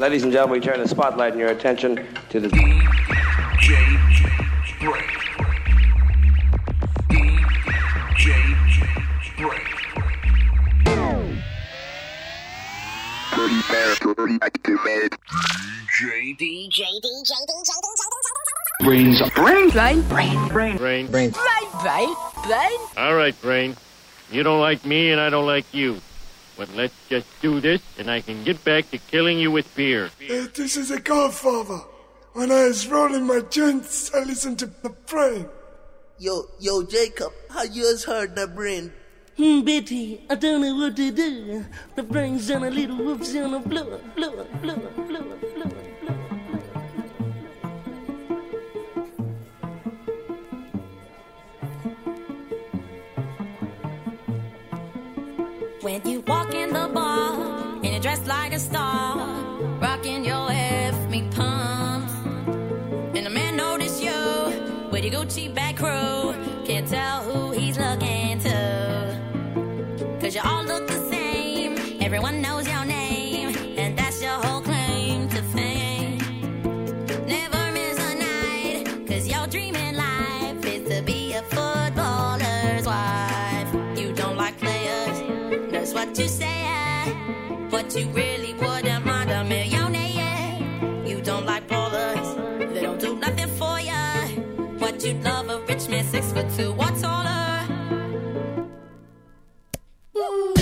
Ladies and gentlemen, we turn the spotlight and your attention to the DJ Break. DJ Break. DJ DJ DJ DJ Brainz brain brain brain brain brain brain brain brain brain. All right, brain. You don't like me and I don't like you. But let's just do this, and I can get back to killing you with beer. Uh, this is a godfather. When I was rolling my joints, I listened to the brain. Yo, yo, Jacob, how you has heard the brain? Hmm, Betty, I don't know what to do. The brain's on a little whoops on a blower, blower, blower, blower, blower. When you walk in the bar and you're dressed like a star, rocking your F me pumps, and a man notice you with your Gucci bag crew, can't tell who he's looking to. Cause you all look the same, everyone knows your you really wouldn't mind a millionaire. You don't like ballers, they don't do nothing for you, but you'd love a rich man six foot two or taller. You're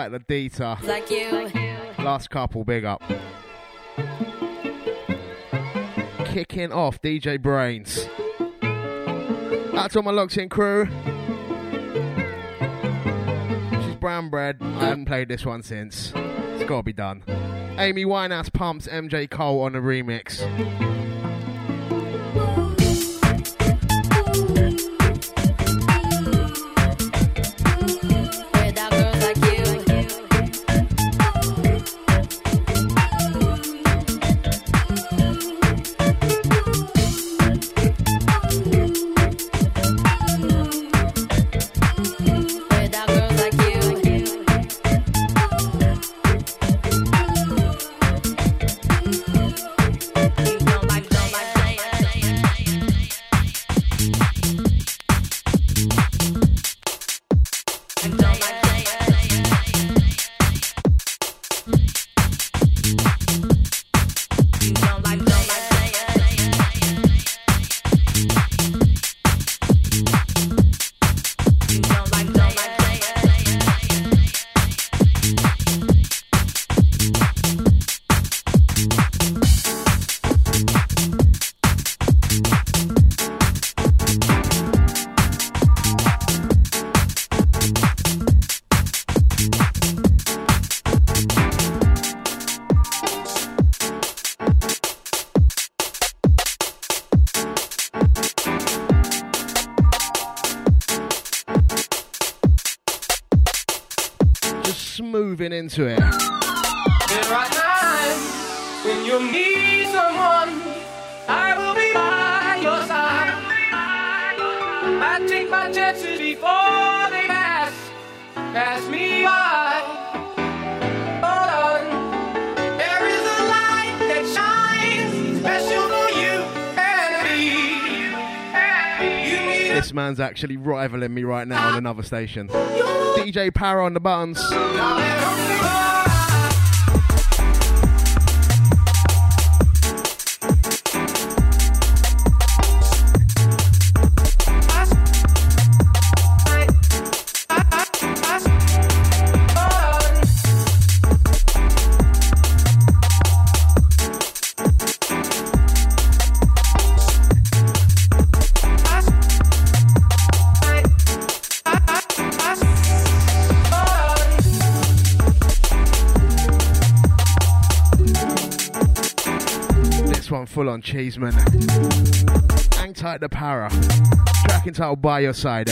Tight the Dita. Like you. Last couple, big up. Kicking off DJ Brainz. That's all my locks in crew. She's brown bread. I haven't played this one since. It's gotta be done. Amy Winehouse pumps MJ Cole on a remix. This man's actually rivaling me right now on another station. DJ Power on the buttons. On Cheeseman. Hang tight the para. Track entitled By Your Side.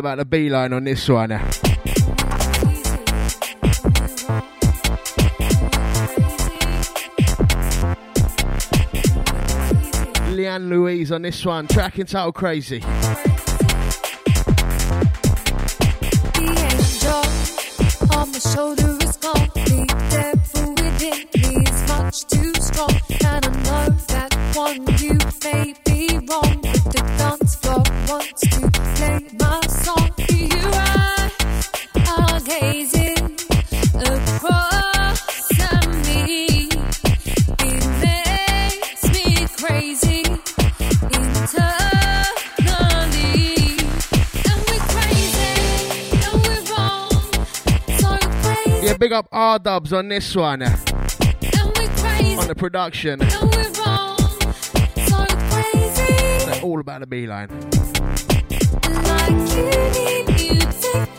About the beeline on this one. Leanne Louise on this one, track entitled Crazy. Dubs on this one. On the production. They're all about the beeline. Like Funk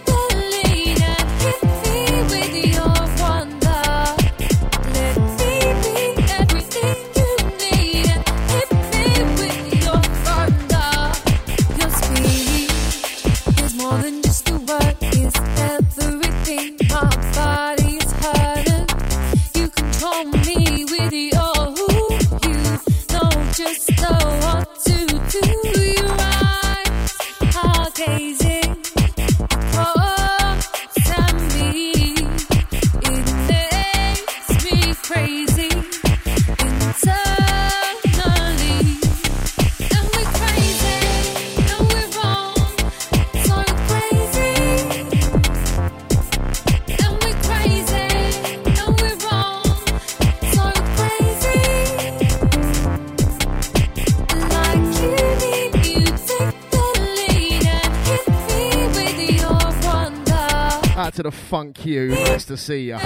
to see ya.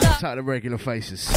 That's out the regular faces.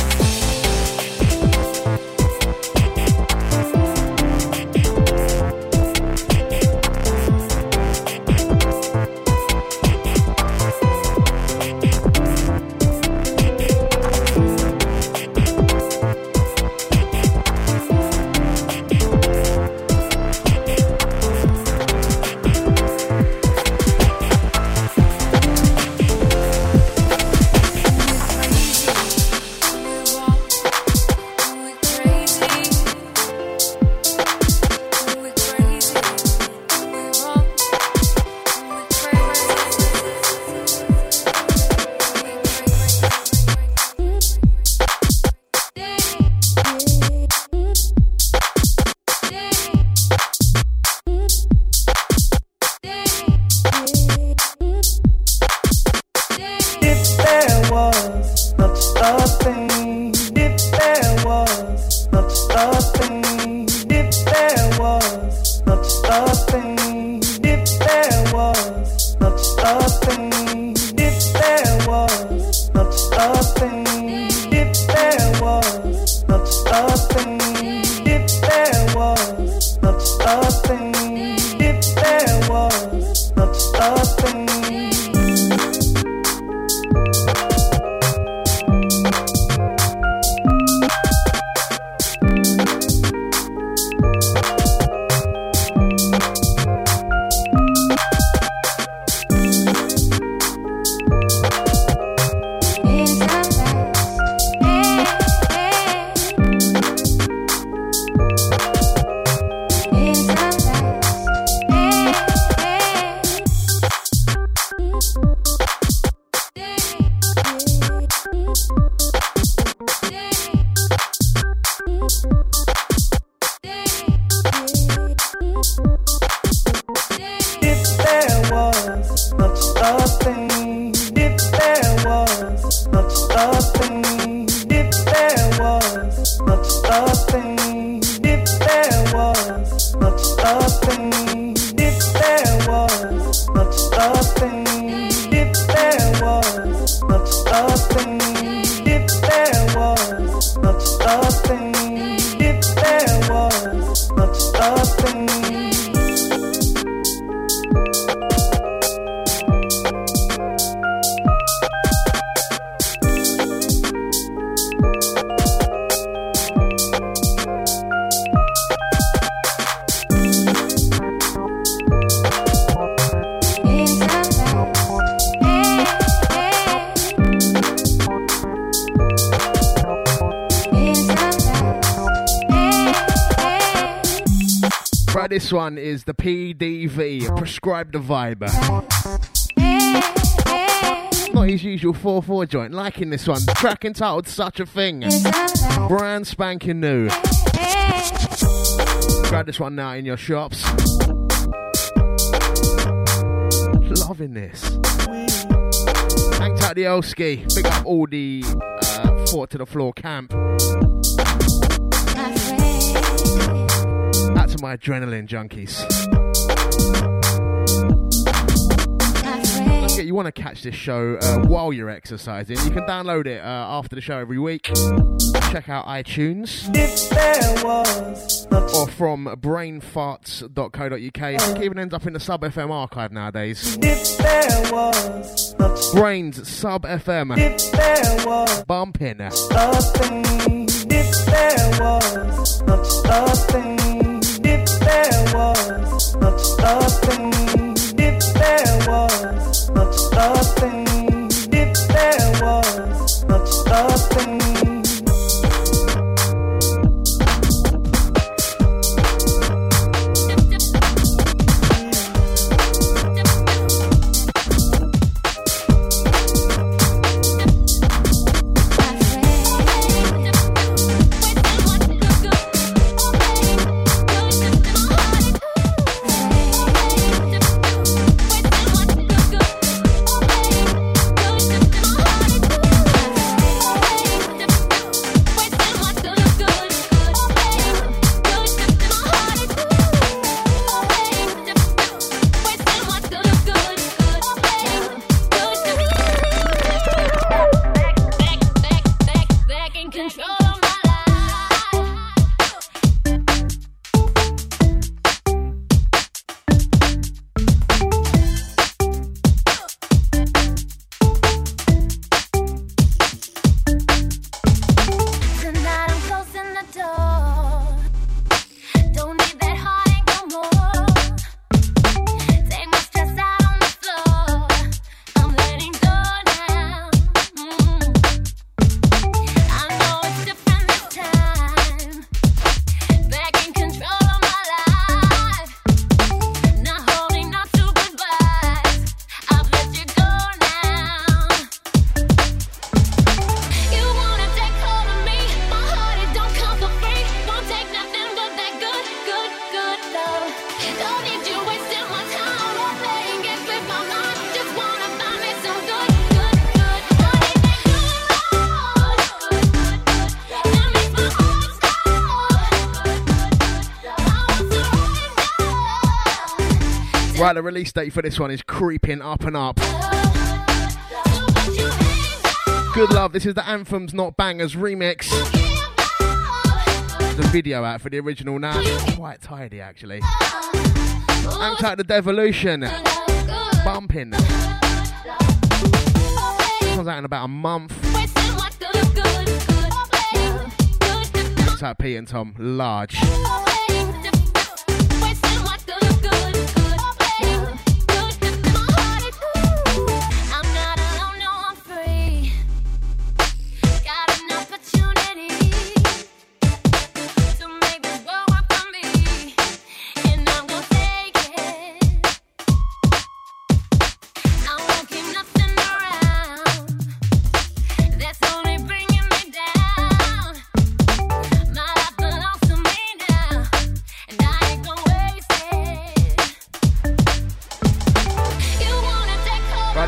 The PDV, oh. Prescribe the Vibe. Eh, eh, eh. Not his usual 4 4 joint, liking this one. Track entitled Such a Thing. Brand spanking new. Grab this one now in your shops. Loving this. Thanks out the. Pick up all the uh, Fort to the Floor camp. My adrenaline junkies. you want to catch this show uh, while you're exercising, you can download it uh, after the show every week. Check out iTunes or from brainfarts.co.uk. I It even ends up in the Sub FM archive nowadays. Brainz Sub FM. Bumping. If there was a thing, if there was a thing, the release date for this one is creeping up and up. Good love, this is the Anthems Not Bangers remix. The video out for the original now. Quite tidy actually. Amped out the Devolution. Bumping. Comes out in about a month. Out Pete and Tom. Large.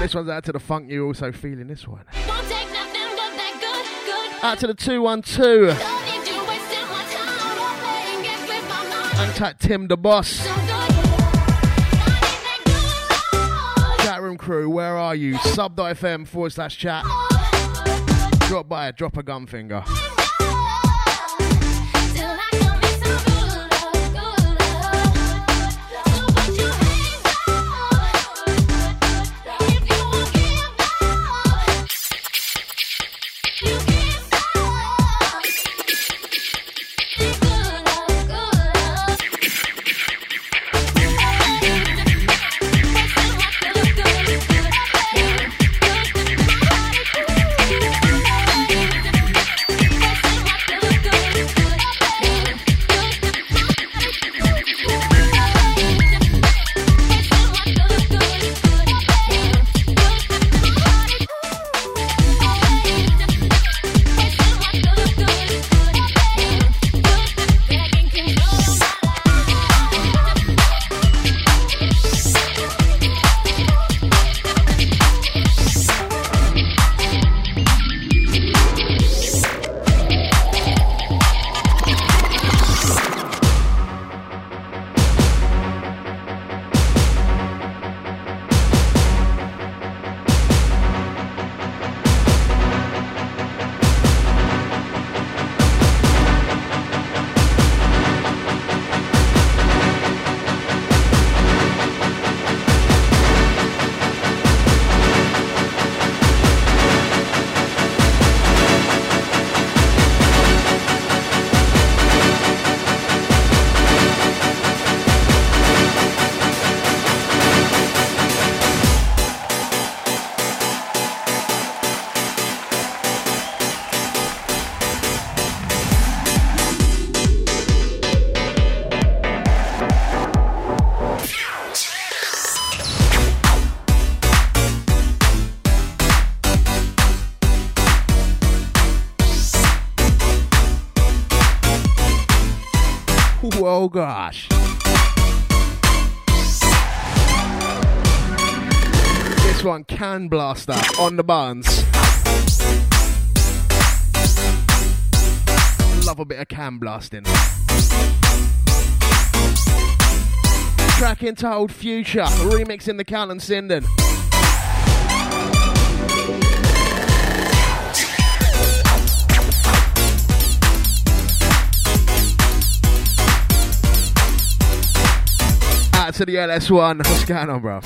This one's out to the funk. You also feeling this one? Out to the two one two. Untapped Tim the boss. Chat room crew, where are you? Sub.fm forward slash chat. Drop by, drop a gun finger. Oh gosh. This one, Can blast Blaster, on the buns. Love a bit of can blasting. Track entitled Future, remixing the Cal and Sinden. Out to the LS1. What's going on, bro?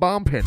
Bumping.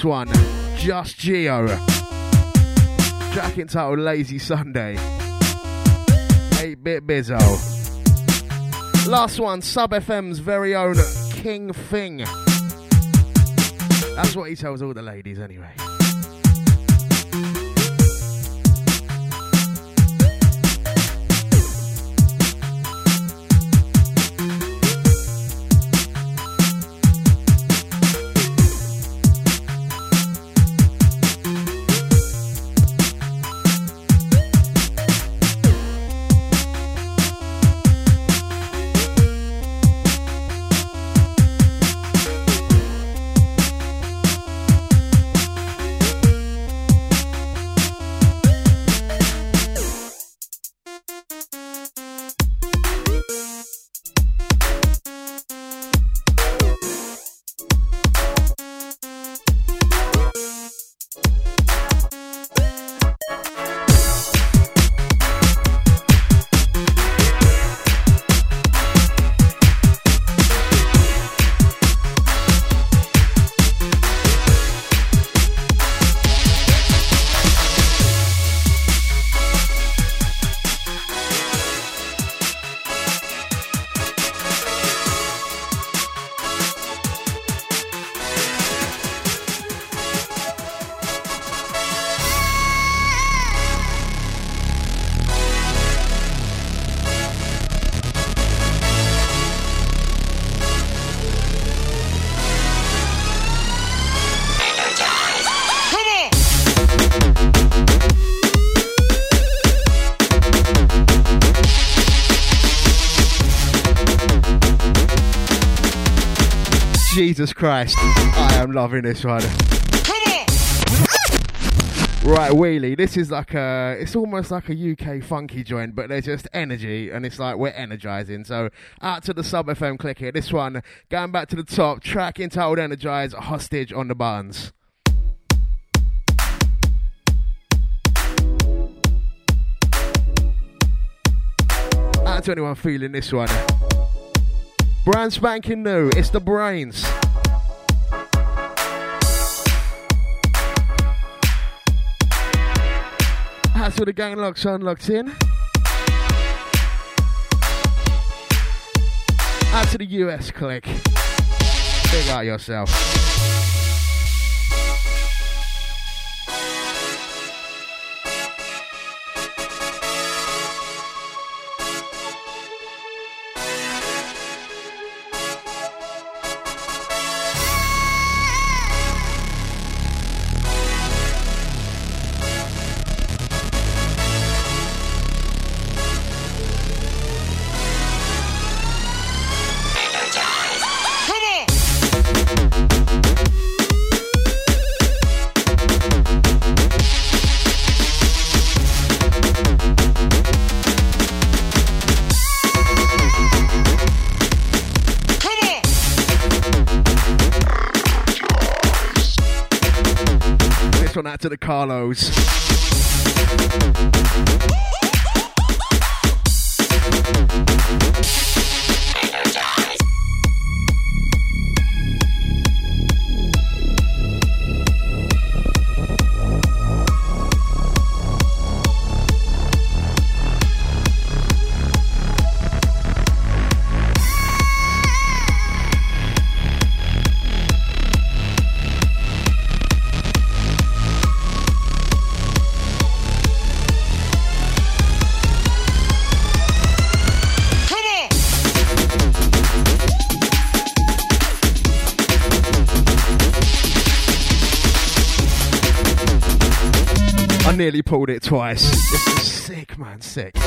This one, Just Geo. Track entitled Lazy Sunday. 8 bit Bizzo. Last one, Sub FM's very own King Thing. That's what he tells all the ladies anyway. Jesus Christ. I am loving this one. Right, Wheelie, this is like a, it's almost like a UK funky joint, but there's just energy, and it's like we're energizing. So, out to the Sub FM click here. This one, going back to the top, track entitled Energize, Hostage on the Buns. Out to anyone feeling this one. Brand spanking new, it's the brains. That's where the gang locks on, locked in. Out to the US click. Figure out yourself. To nearly pulled it twice. This is sick, man, sick.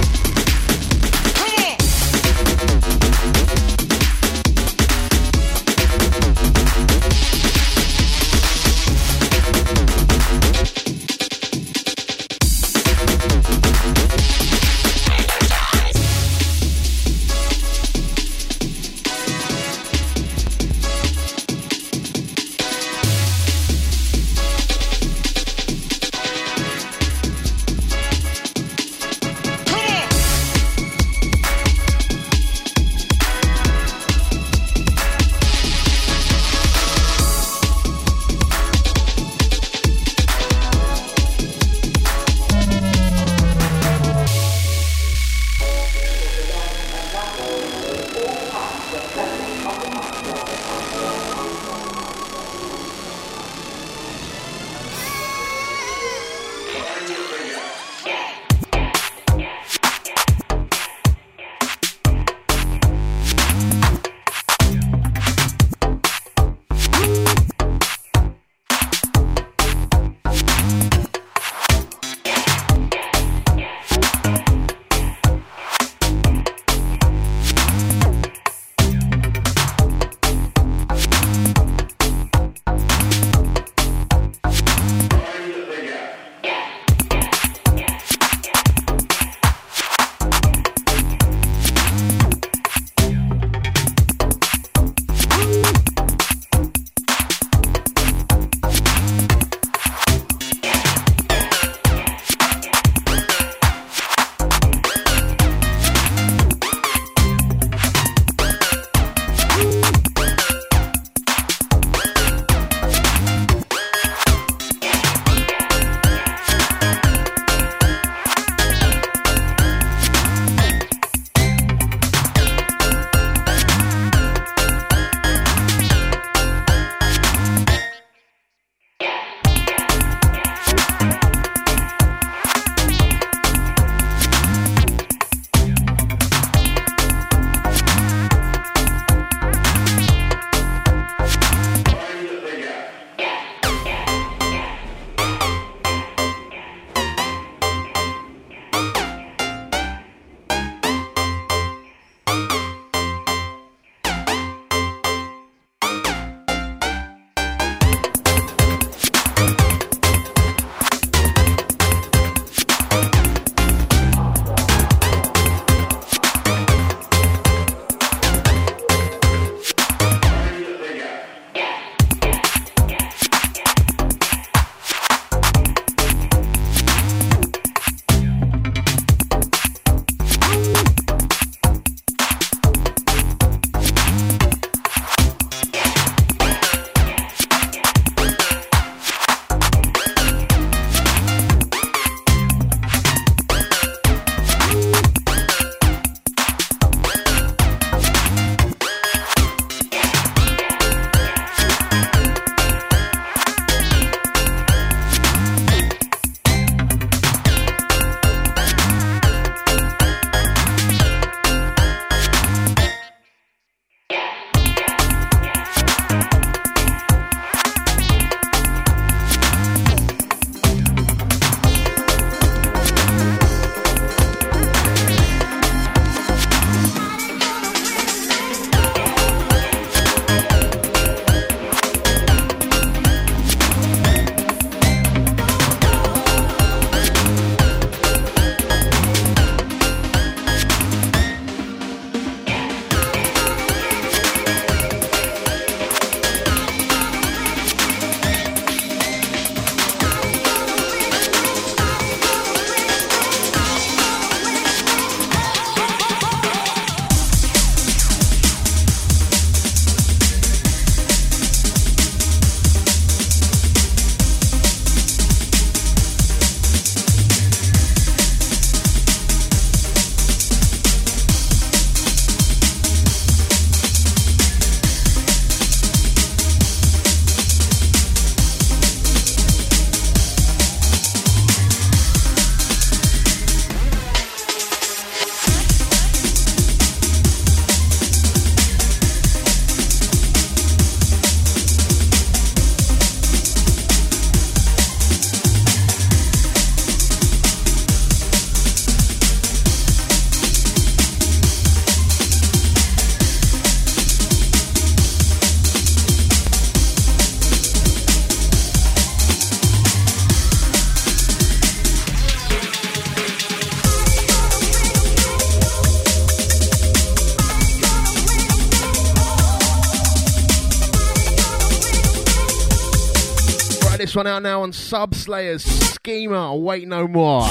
One out now on Subslayers Schema. Wait no more.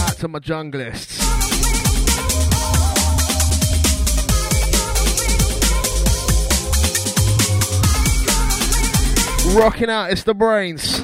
Out to my junglists. Rocking out, it's the brains.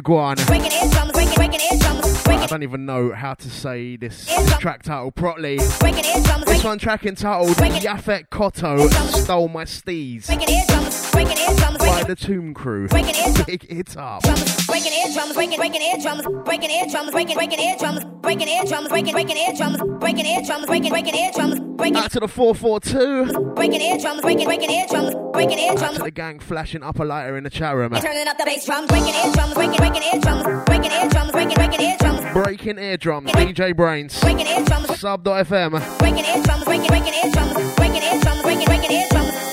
Savageness iguana. I don't even know how to say this track title properly. This one track entitled Yaphet Kotto Stole My Steez by the Tomb Crew. Pick it up. Breaking eardrums, breaking, breaking eardrums, breaking eardrums, breaking, breaking eardrums, breaking eardrums, breaking, breaking eardrums, breaking eardrums, breaking, breaking eardrums, breaking. Out to the 442. Breaking eardrums, breaking, breaking eardrums, breaking eardrums. Out to the gang flashing up a lighter in the chat room. Turning up the bass drum, breaking eardrums, breaking, breaking eardrums, breaking eardrums, breaking, air drums. breaking eardrums. Breaking eardrums, DJ Brainz. Breaking eardrums. Sub.fm. Breaking eardrums, breaking, breaking eardrums, breaking eardrums, breaking, breaking eardrums.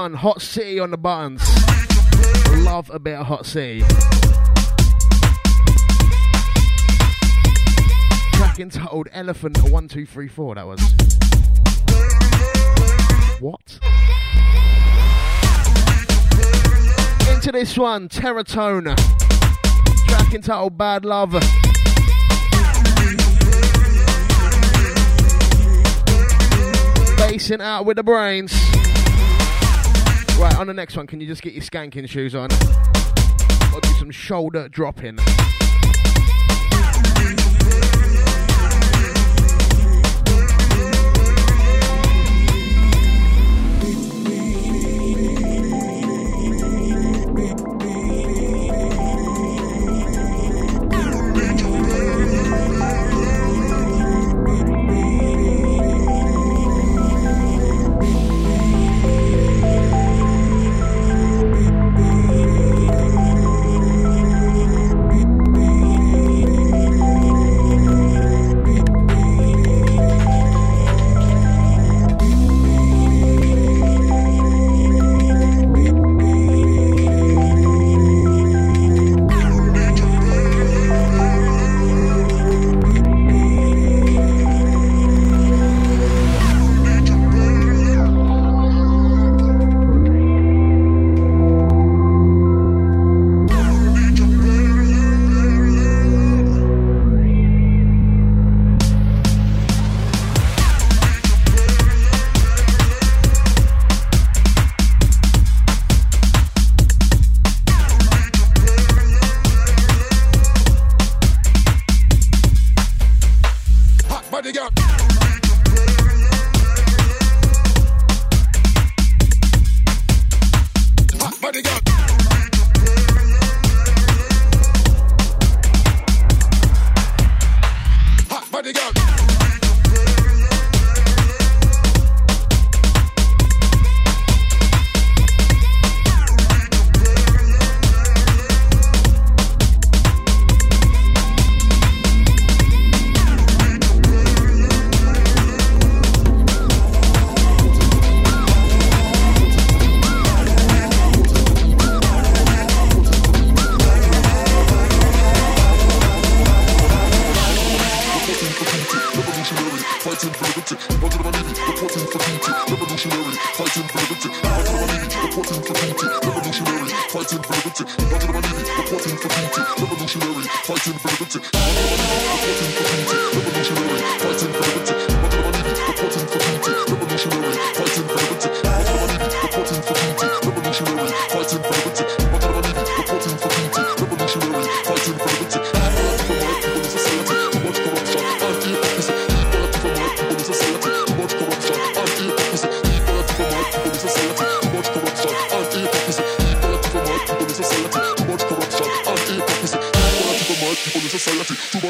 Hot City on the buttons. Love a bit of Hot City. Track entitled Elephant 1234, that was. What? Into this one, Terratone. Track entitled Bad Love. Basing out with the brains. Right, on the next one, can you just get your skanking shoes on? Do some shoulder dropping.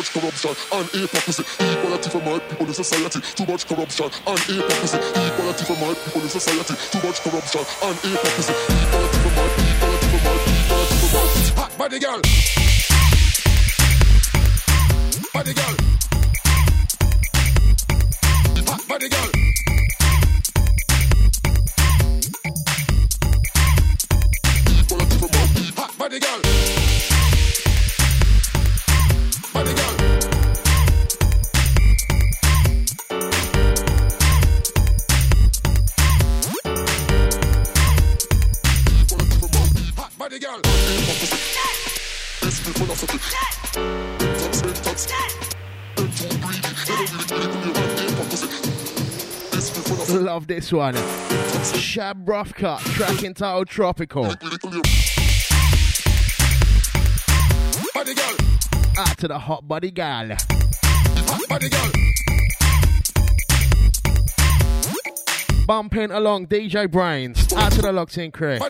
much corruption and hypocrisy. Equality for my people in society. Too much corruption and hypocrisy. Equality for my people in society. Too much corruption and hypocrisy. Equality for my people. Equality for my people. Equality for my people. Hot body girl. This one. Shab track entitled Tropical. Out to the hot body gal. Bumping along DJ Brainz. Out to the locked in crew.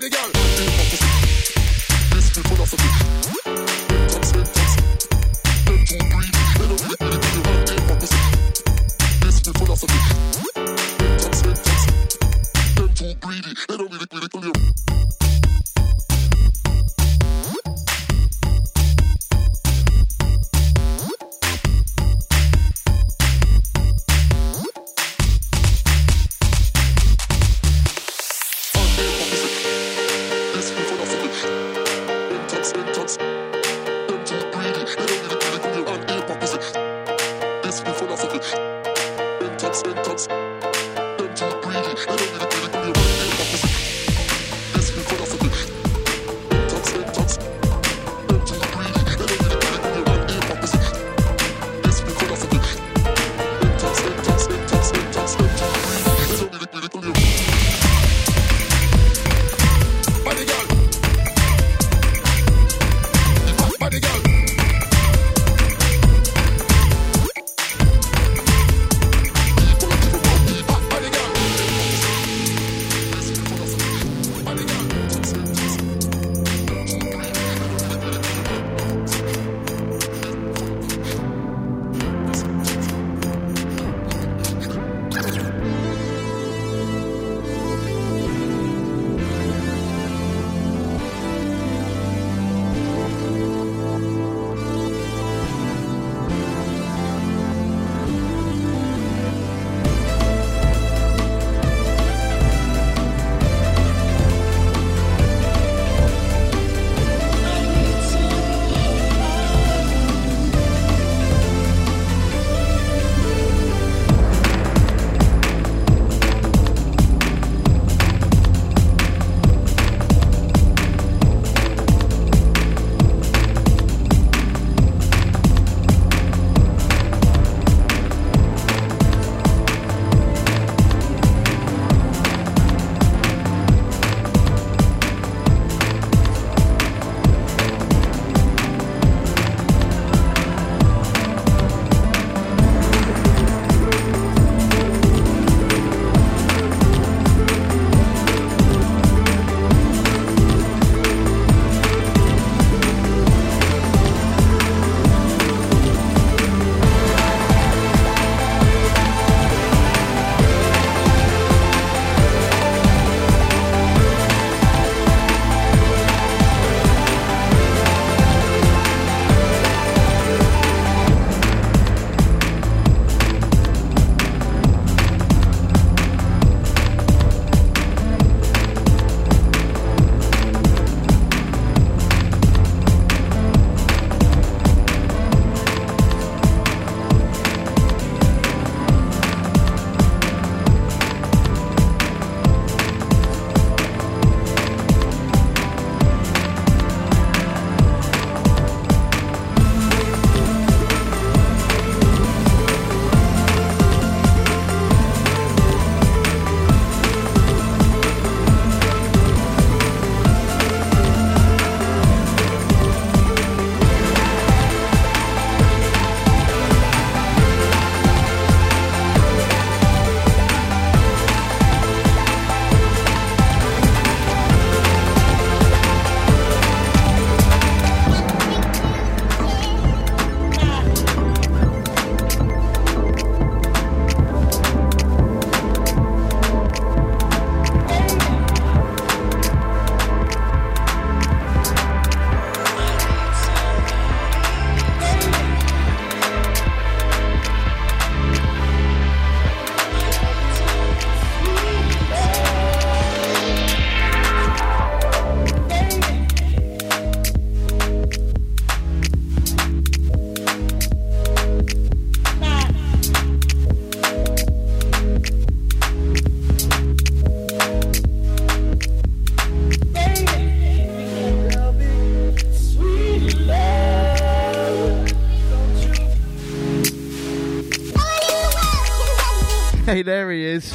Hey, there he is.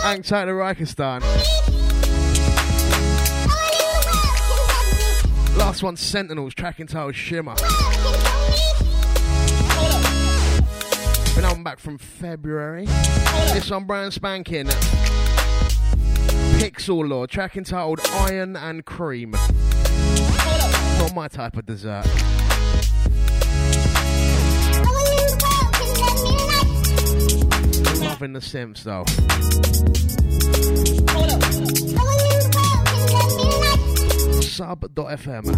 Hank Taylor Rikistan. Last one, Sentinels, tracking entitled Shimmer. Been on back from February. This one, brand spanking. Pixel Lord, track entitled Iron and Cream. Not my type of dessert. Loving the Sims though. Sub.fm.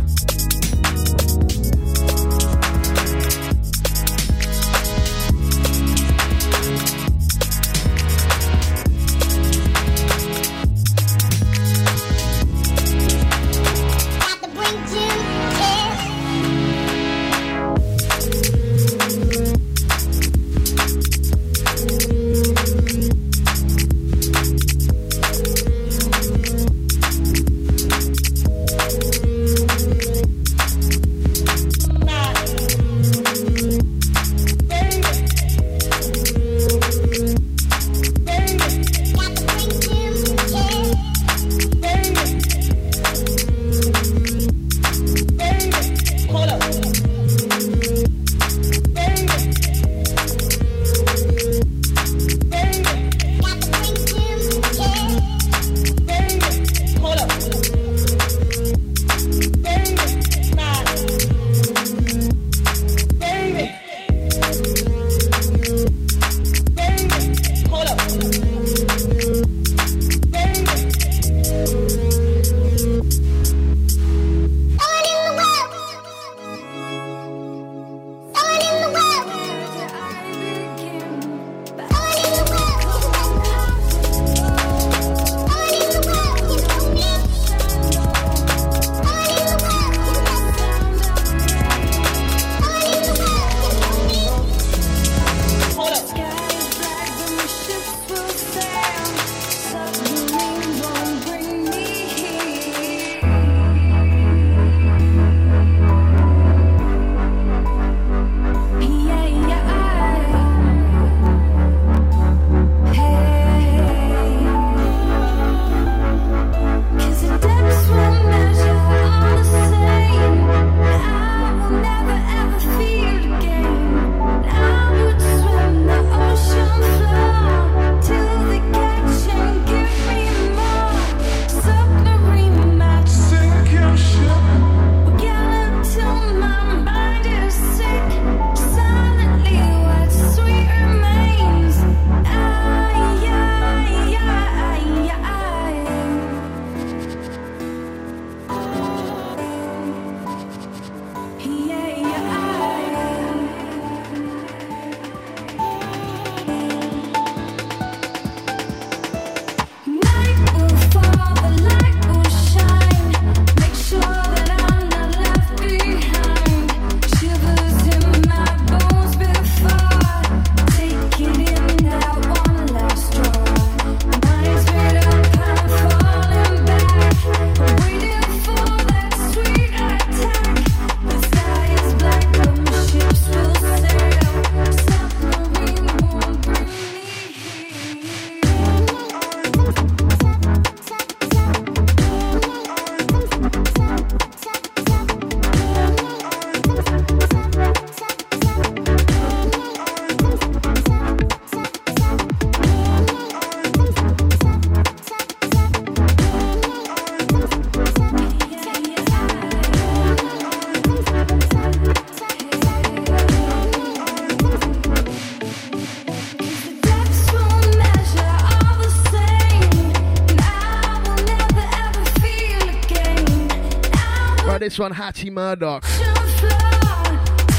one, Hattie Murdoch.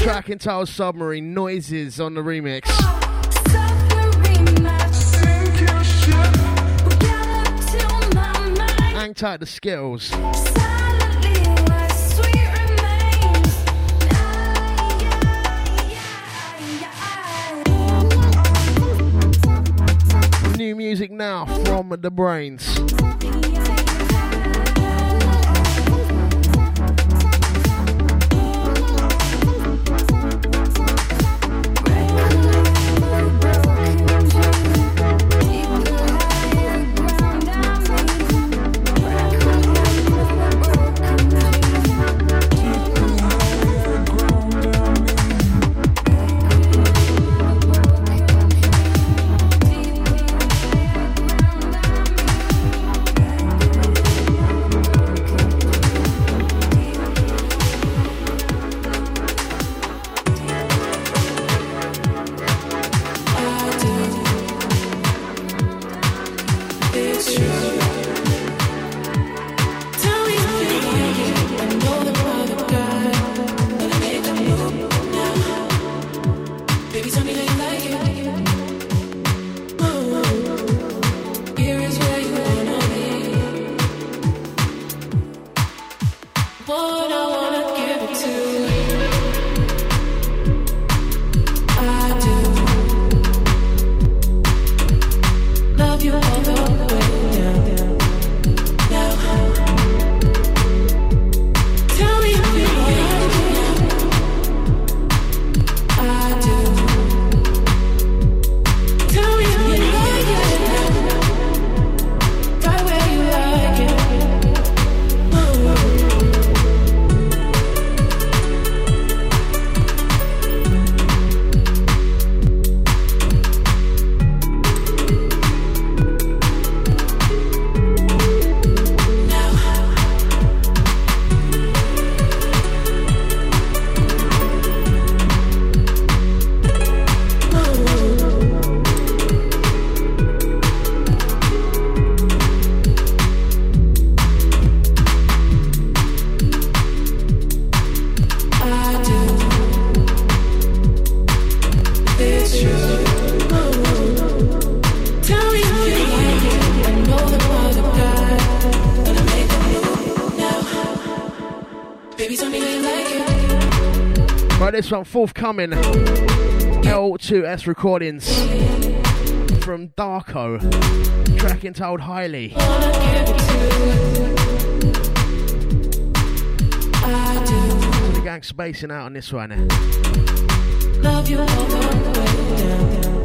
Track entitled Submarine Noises on the remix. Hang tight the skills. New music now from the brains. One forthcoming L2S recordings from Darko, track entitled Highly. The gang spacing out on this one. Love you this one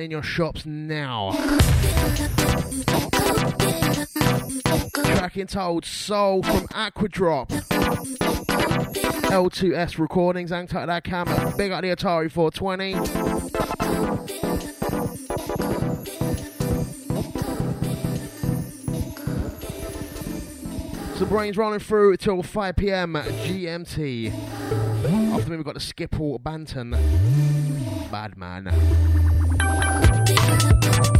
in your shops now. Track entitled Soul from Aquadrop. L2S Recordings, hang tight that camera. Big up the Atari 420. So Brainz rolling through till 5 p.m. GMT. After me, we've got the Skipple Banton. Bad man. Thank you.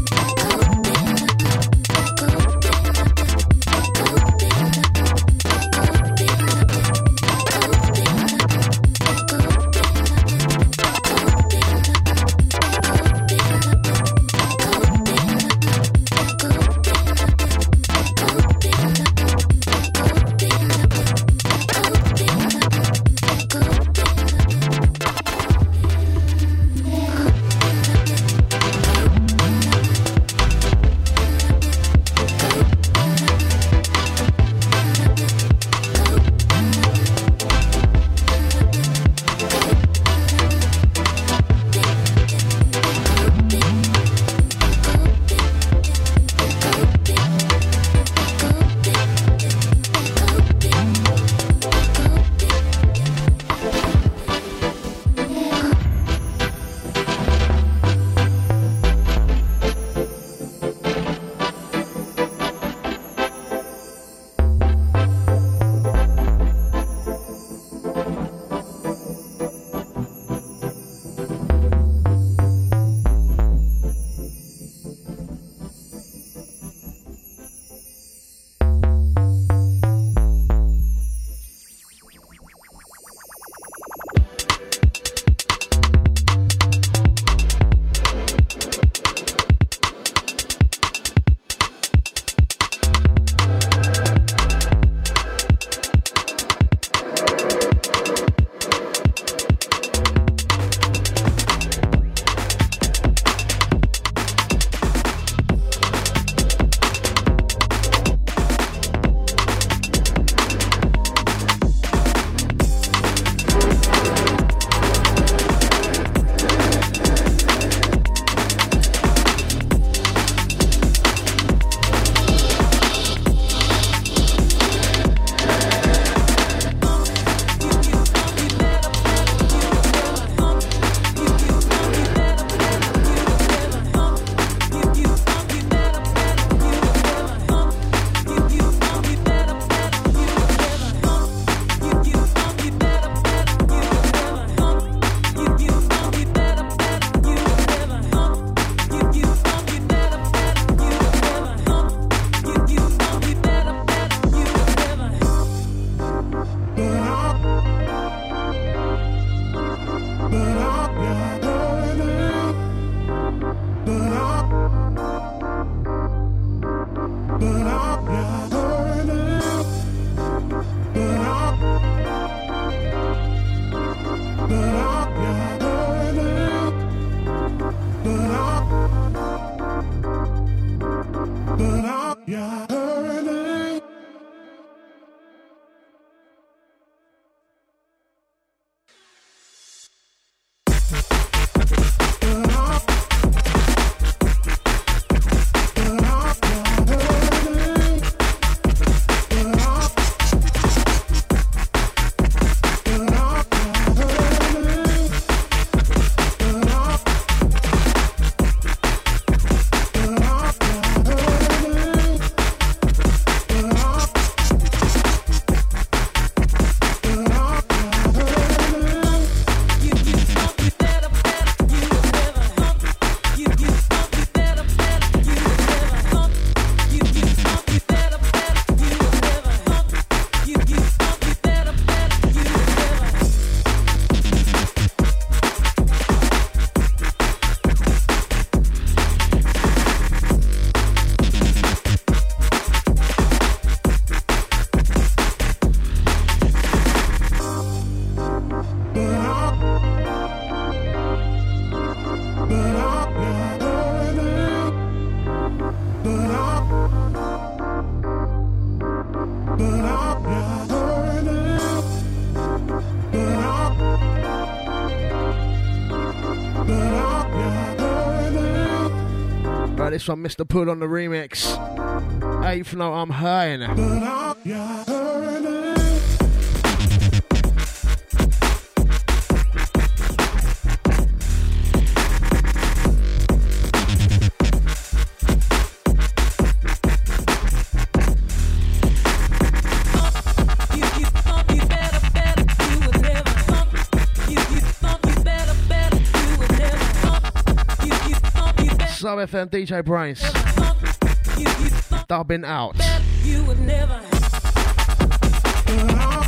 This one, Mr. Pull on the remix. Eighth note, I'm hurting. Sub FM DJ Brainz. Dubbing out. Uh-huh.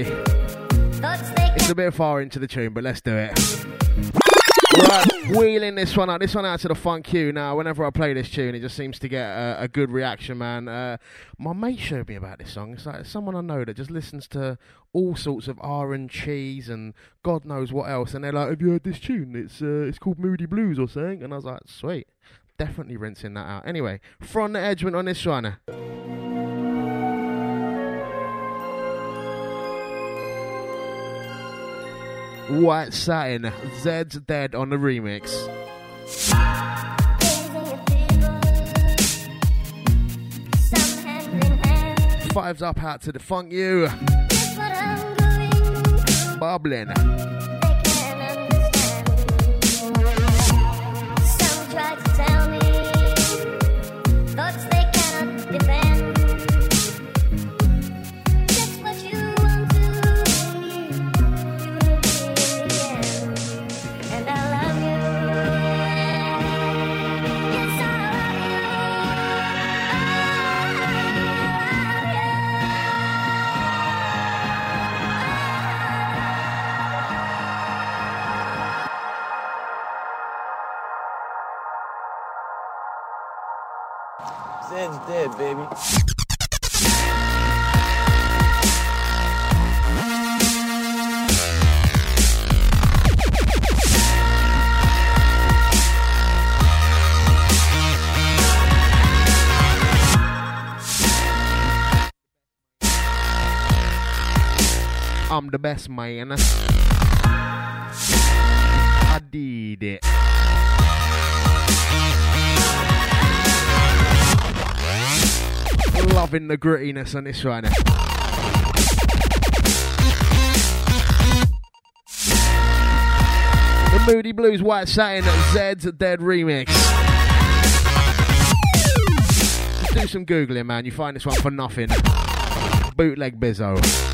Okay. It's a bit far into the tune, but let's do it. Right, wheeling this one out. This one out to the funk queue. Now, whenever I play this tune, it just seems to get a, a good reaction, man. Uh, my mate showed me about this song. It's like someone I know that just listens to all sorts of R and cheese and God knows what else. And they're like, "Have you heard this tune? It's uh, it's called Moody Blues or something." And I was like, "Sweet, definitely rinsing that out." Anyway, from the edgement on this one. White Satin, Zeds Dead on the remix. Fives up out to the funk you. Bubbling. Baby. I'm the best man. I did it. Loving the grittiness on this one. The Moody Blues White Satin Zeds Dead remix. Do some googling, man. You find this one for nothing. Bootleg Bizzo.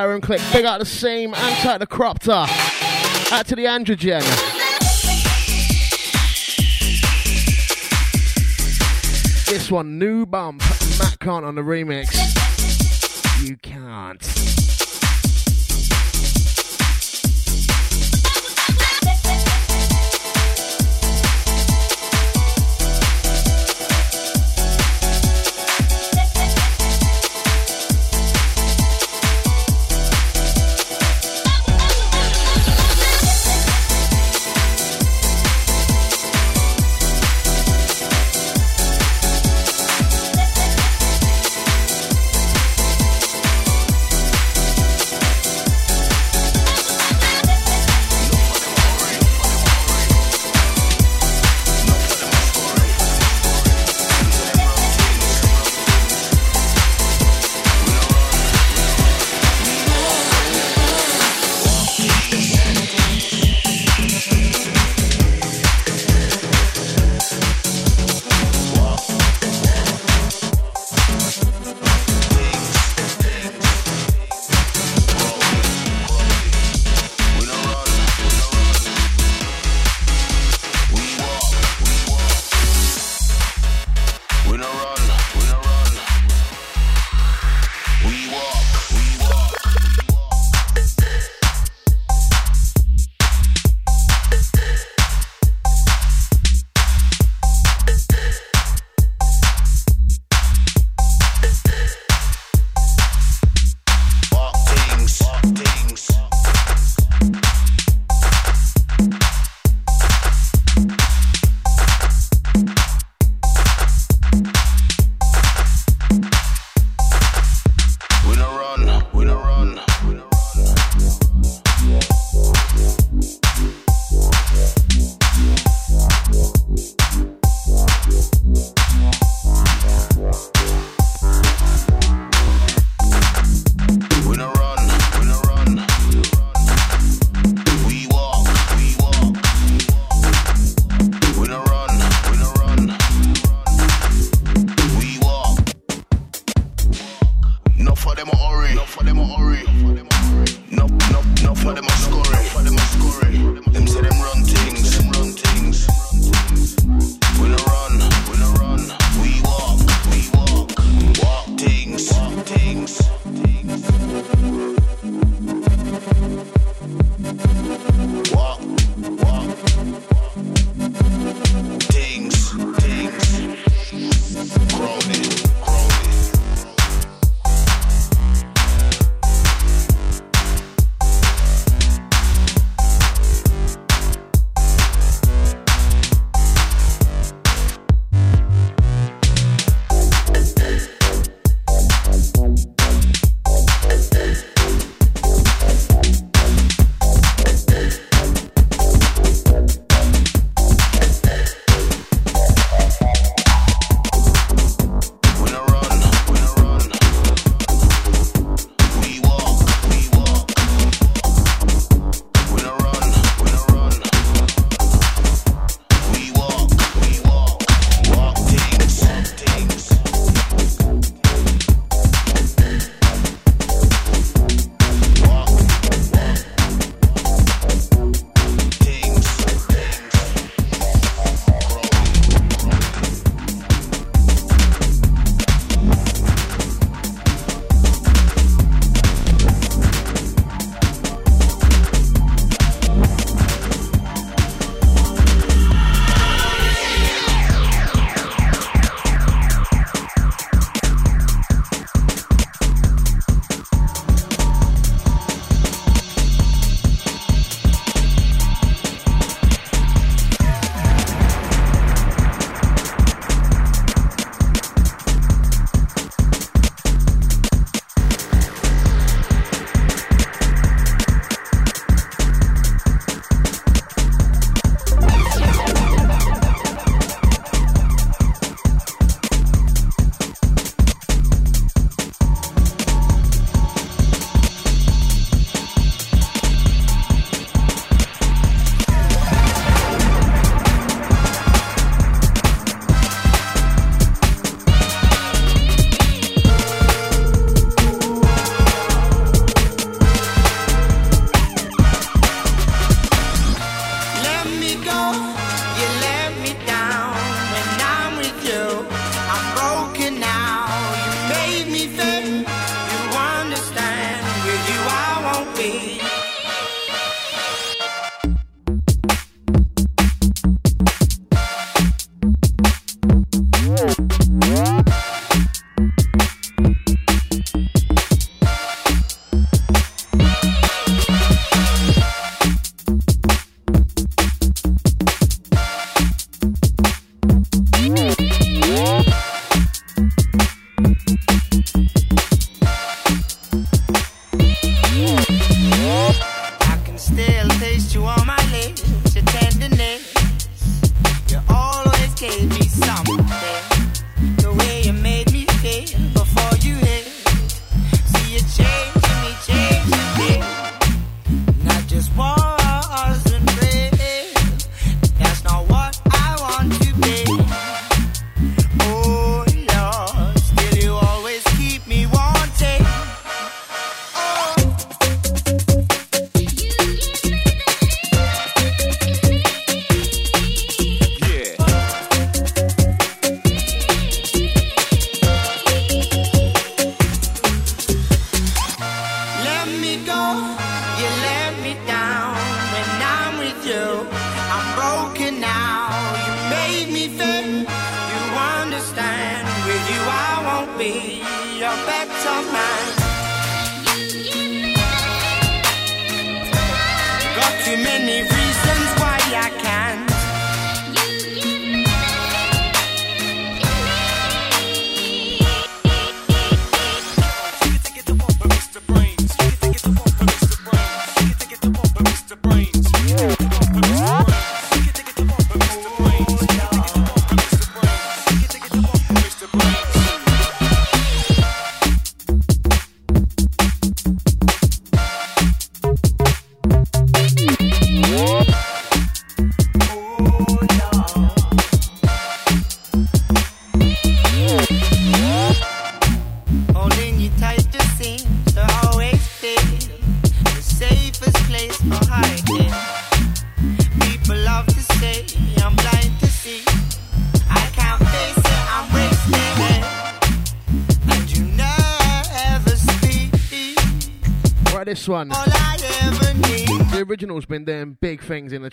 Room click. Big out the same, anti the cropter. Out to the androgen. This one, new bump. Matt Can't on the remix.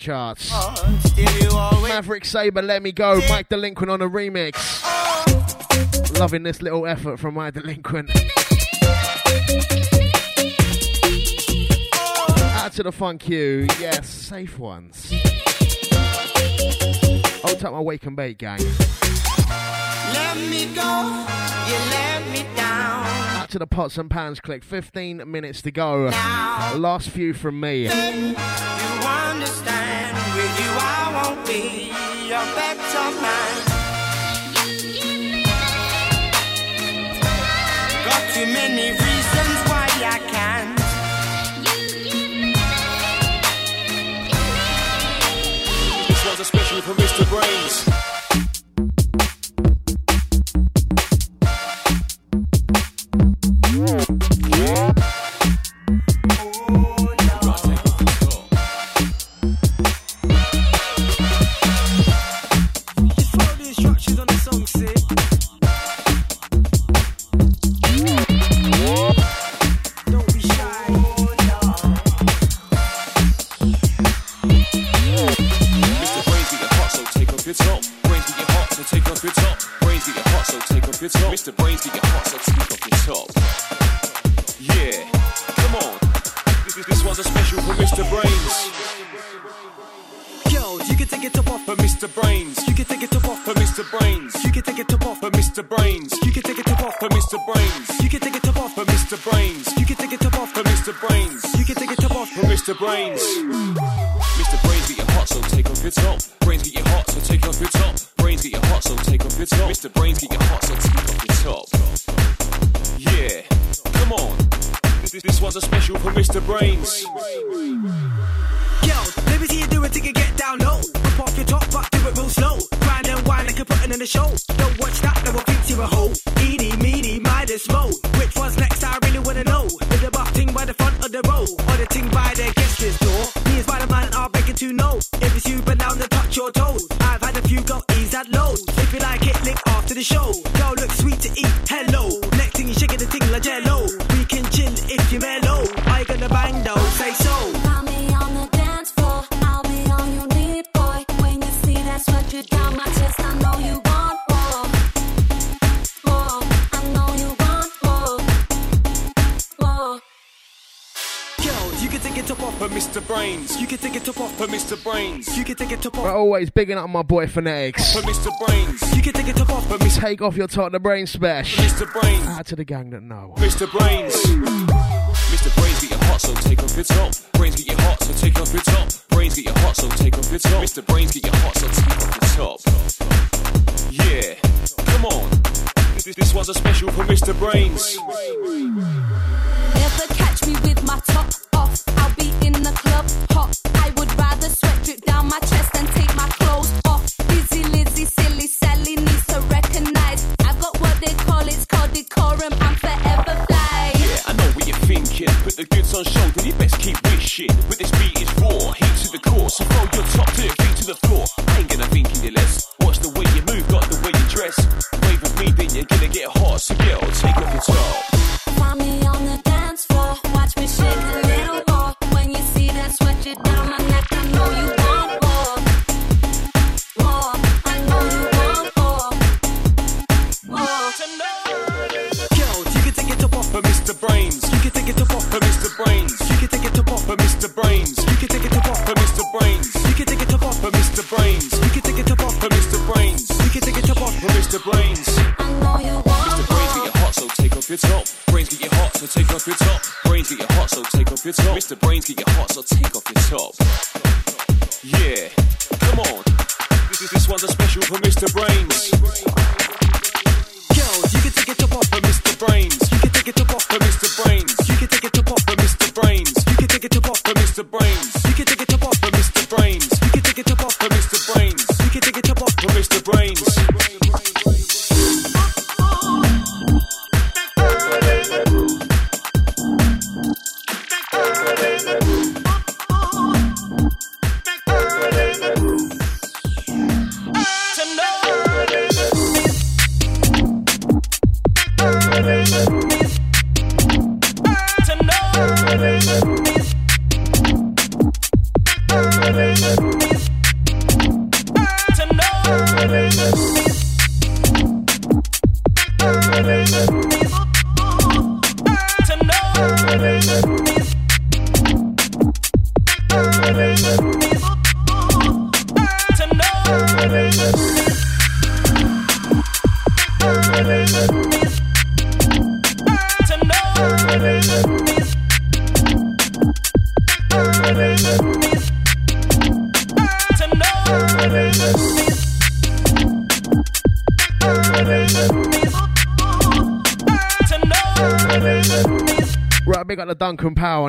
Charts. Oh, Maverick Sabre, Let Me Go. Mike Delinquent on a remix. Oh. Loving this little effort from Mike Delinquent. Uh-huh. Out to the funk you. Yes, safe ones. I'll take my wake and bake gang. Let me go, you let me down to the pots and pans click. 15 minutes to go. Now, Last few from me. You understand with you I won't be a better man. Got too many reasons why I can't. This one's a special for Mr. Brainz. Mm-hmm. Always bigging up my boy Phonetics. For Mr. Brainz. You can take it top off. For me. Take off your top the brain smash. Mr. Brainz. Out to the gang that know. Mr. Brainz. Mr. Brainz get your hot, so take off your top. Brainz get your hot, so take off your top. Brainz get your hot, so take off your top. Mr. Brainz get your hot, so take off your top. Yeah, come on. This, this one's a special for Mr. Brainz.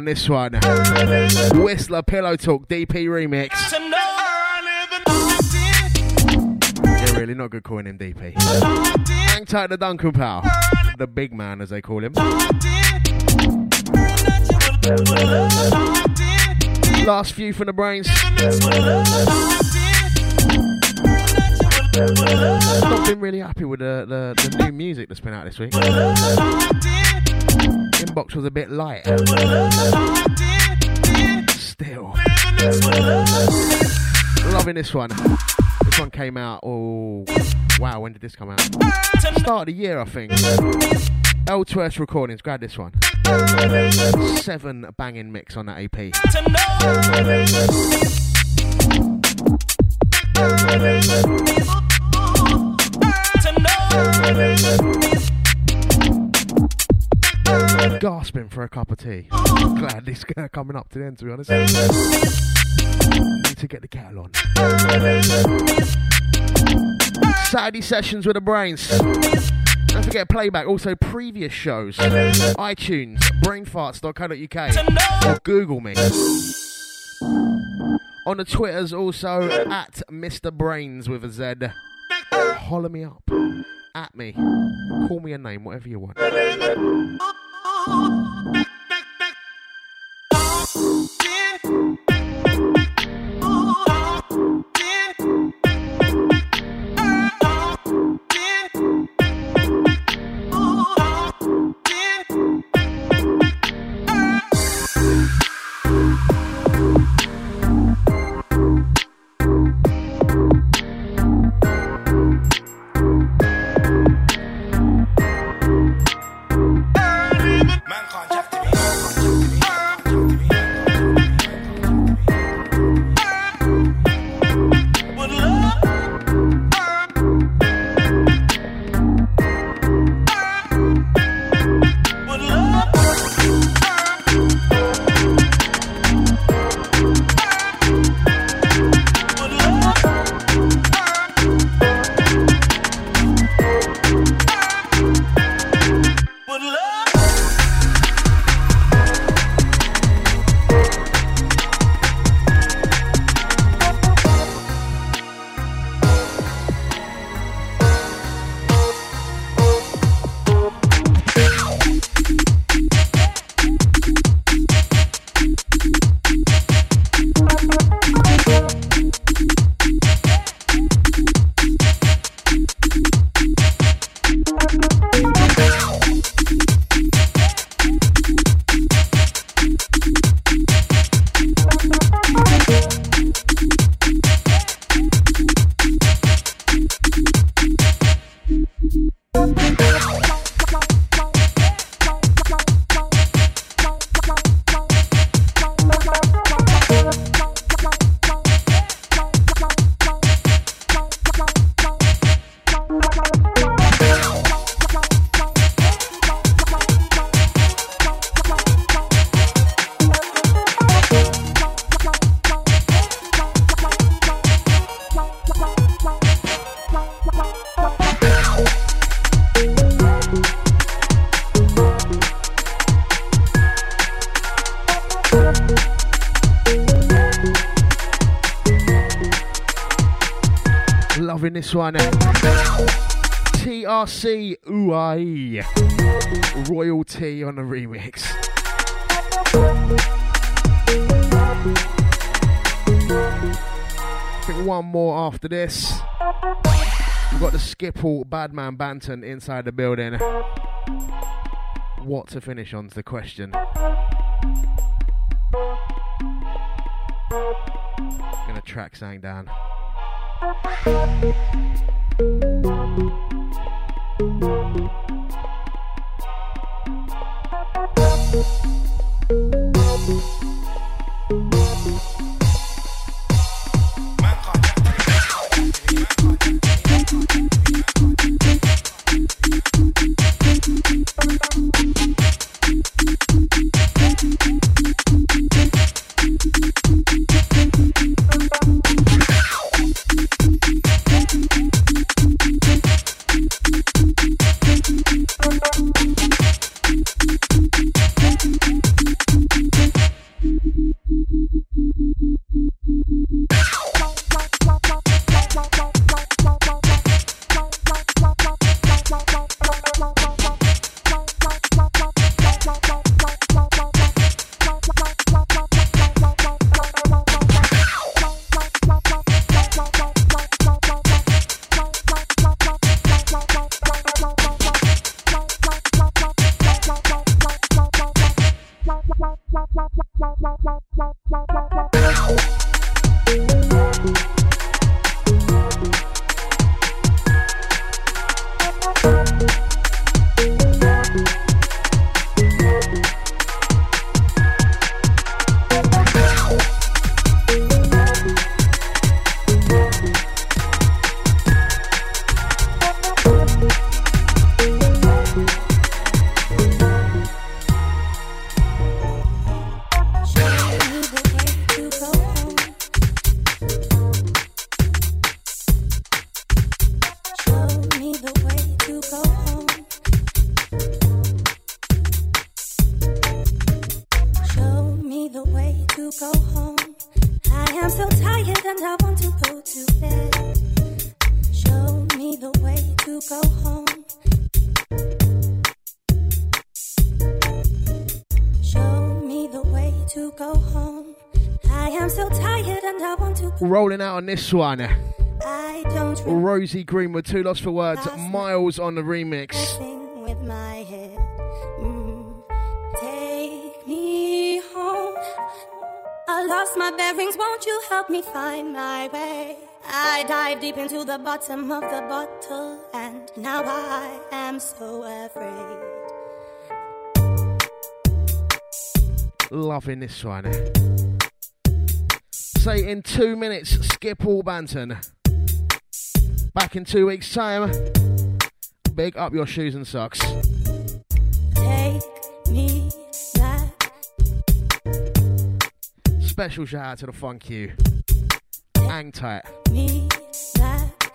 On this one. Whistler Pillow Talk DP remix. Yeah, really not good calling him DP. Hang tight to Duncan Power. The big man, as they call him. Last few from the Brainz. Not been really happy with the, the, the new music that's been out this week. Inbox was a bit light. Still. Loving this one. This one came out, oh, wow, when did this come out? Start of the year, I think. Twerst Recordings, grab this one. Seven banging mix on that AP. Gasping for a cup of tea. Glad this is coming up to the end, to be honest. Need to get the kettle on. Saturday sessions with the Brainz. Don't forget playback, also previous shows. iTunes, brainfarts.co.uk, or Google me. On the Twitters, also at Mr. Brainz with a Z. Holler me up. At me. Call me a name, whatever you want. Man TRC UAE. Royalty on the remix. Think one more after this. We've got the Skipple Badman Banton inside the building. What to finish on's the question. Gonna track sang down. On this one. Rosie Greenwood, two lost for words, miles on the remix. Mm, take me home. I lost my bearings, won't you help me find my way? I dive deep into the bottom of the bottle, and now I am so afraid. Loving this one say in two minutes, skip all Banton. Back in two weeks' time. Big up your shoes and socks. Take me back. Special shout out to the Funk You. Hang tight. Me back.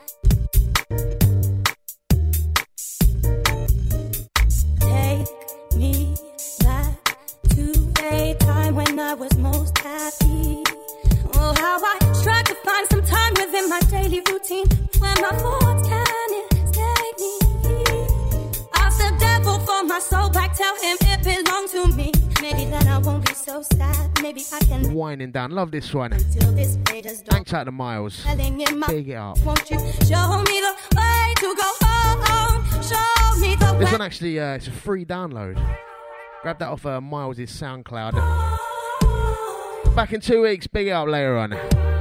Take me back to a time when I was most happy. How I try to find some time within my daily routine when my thoughts can escape me. Ask the devil for my soul back, tell him it belongs to me. Maybe then I won't be so sad. Maybe I can. Winding down, love this one. this Thanks out to Miles. Big it up. Won't you show me the way to go home? Show me the This one actually, uh, it's a free download. Grab that off uh, Miles' SoundCloud back in two weeks. Big up later on.